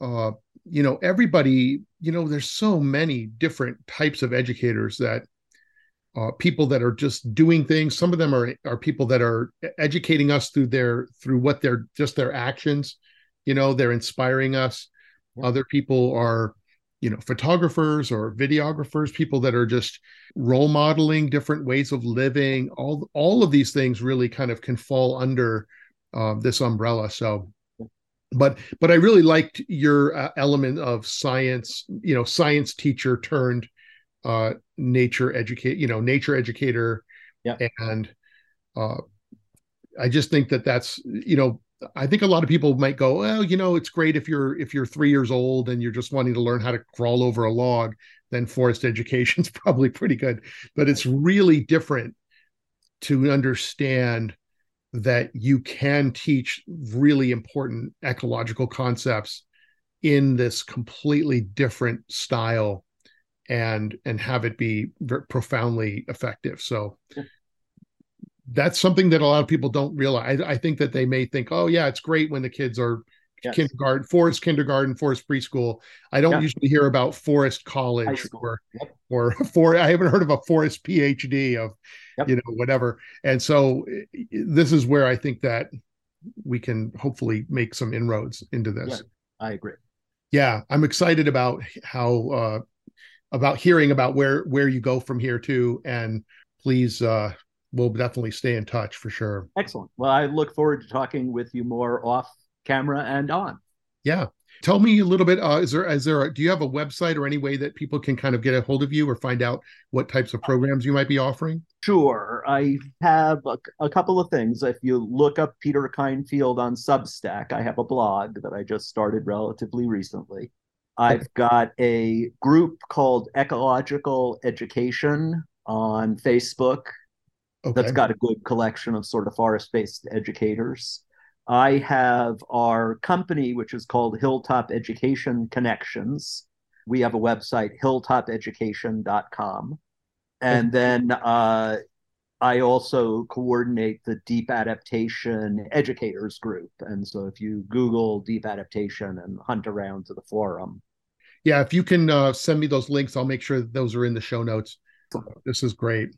uh you know everybody you know there's so many different types of educators that uh, people that are just doing things. Some of them are are people that are educating us through their through what they're just their actions. You know, they're inspiring us. Other people are, you know, photographers or videographers, people that are just role modeling different ways of living. All all of these things really kind of can fall under uh, this umbrella. So but but I really liked your uh, element of science, you know, science teacher turned uh, nature educate, you know, nature educator, yeah, and uh, I just think that that's you know I think a lot of people might go, well, you know, it's great if you're if you're three years old and you're just wanting to learn how to crawl over a log, then forest education's probably pretty good. But it's really different to understand that you can teach really important ecological concepts in this completely different style and and have it be profoundly effective. So that's something that a lot of people don't realize. I, I, think that they may think oh yeah it's great when the kids are yes. kindergarten forest kindergarten forest preschool. I don't usually hear about forest college or yep. or for i haven't heard of a forest phd of yep. you know whatever. And so this is where i think that we can hopefully make some inroads into this. Yeah, i agree. Yeah i'm excited about how uh about hearing about where where you go from here too. And please uh we'll definitely stay in touch for sure excellent well i look forward to talking with you more off camera and on yeah Tell me a little bit. Uh, is there is there a, do you have a website or any way that people can kind of get a hold of you or find out what types of programs you might be offering? Sure, I have a, a couple of things. If you look up Peter Kindfield on Substack, I have a blog that I just started relatively recently. I've got a group called Ecological Education on Facebook okay. that's got a good collection of sort of forest based educators. I have our company, which is called Hilltop Education Connections. We have a website, hilltopeducation.com. And then uh, I also coordinate the Deep Adaptation Educators Group. And so if you Google Deep Adaptation and hunt around to the forum. Yeah, if you can uh, send me those links, I'll make sure those are in the show notes. This is great.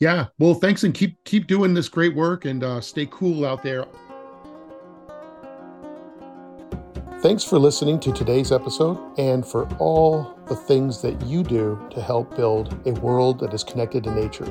Yeah, well, thanks and keep keep doing this great work and uh, stay cool out there. Thanks for listening to today's episode and for all the things that you do to help build a world that is connected to nature.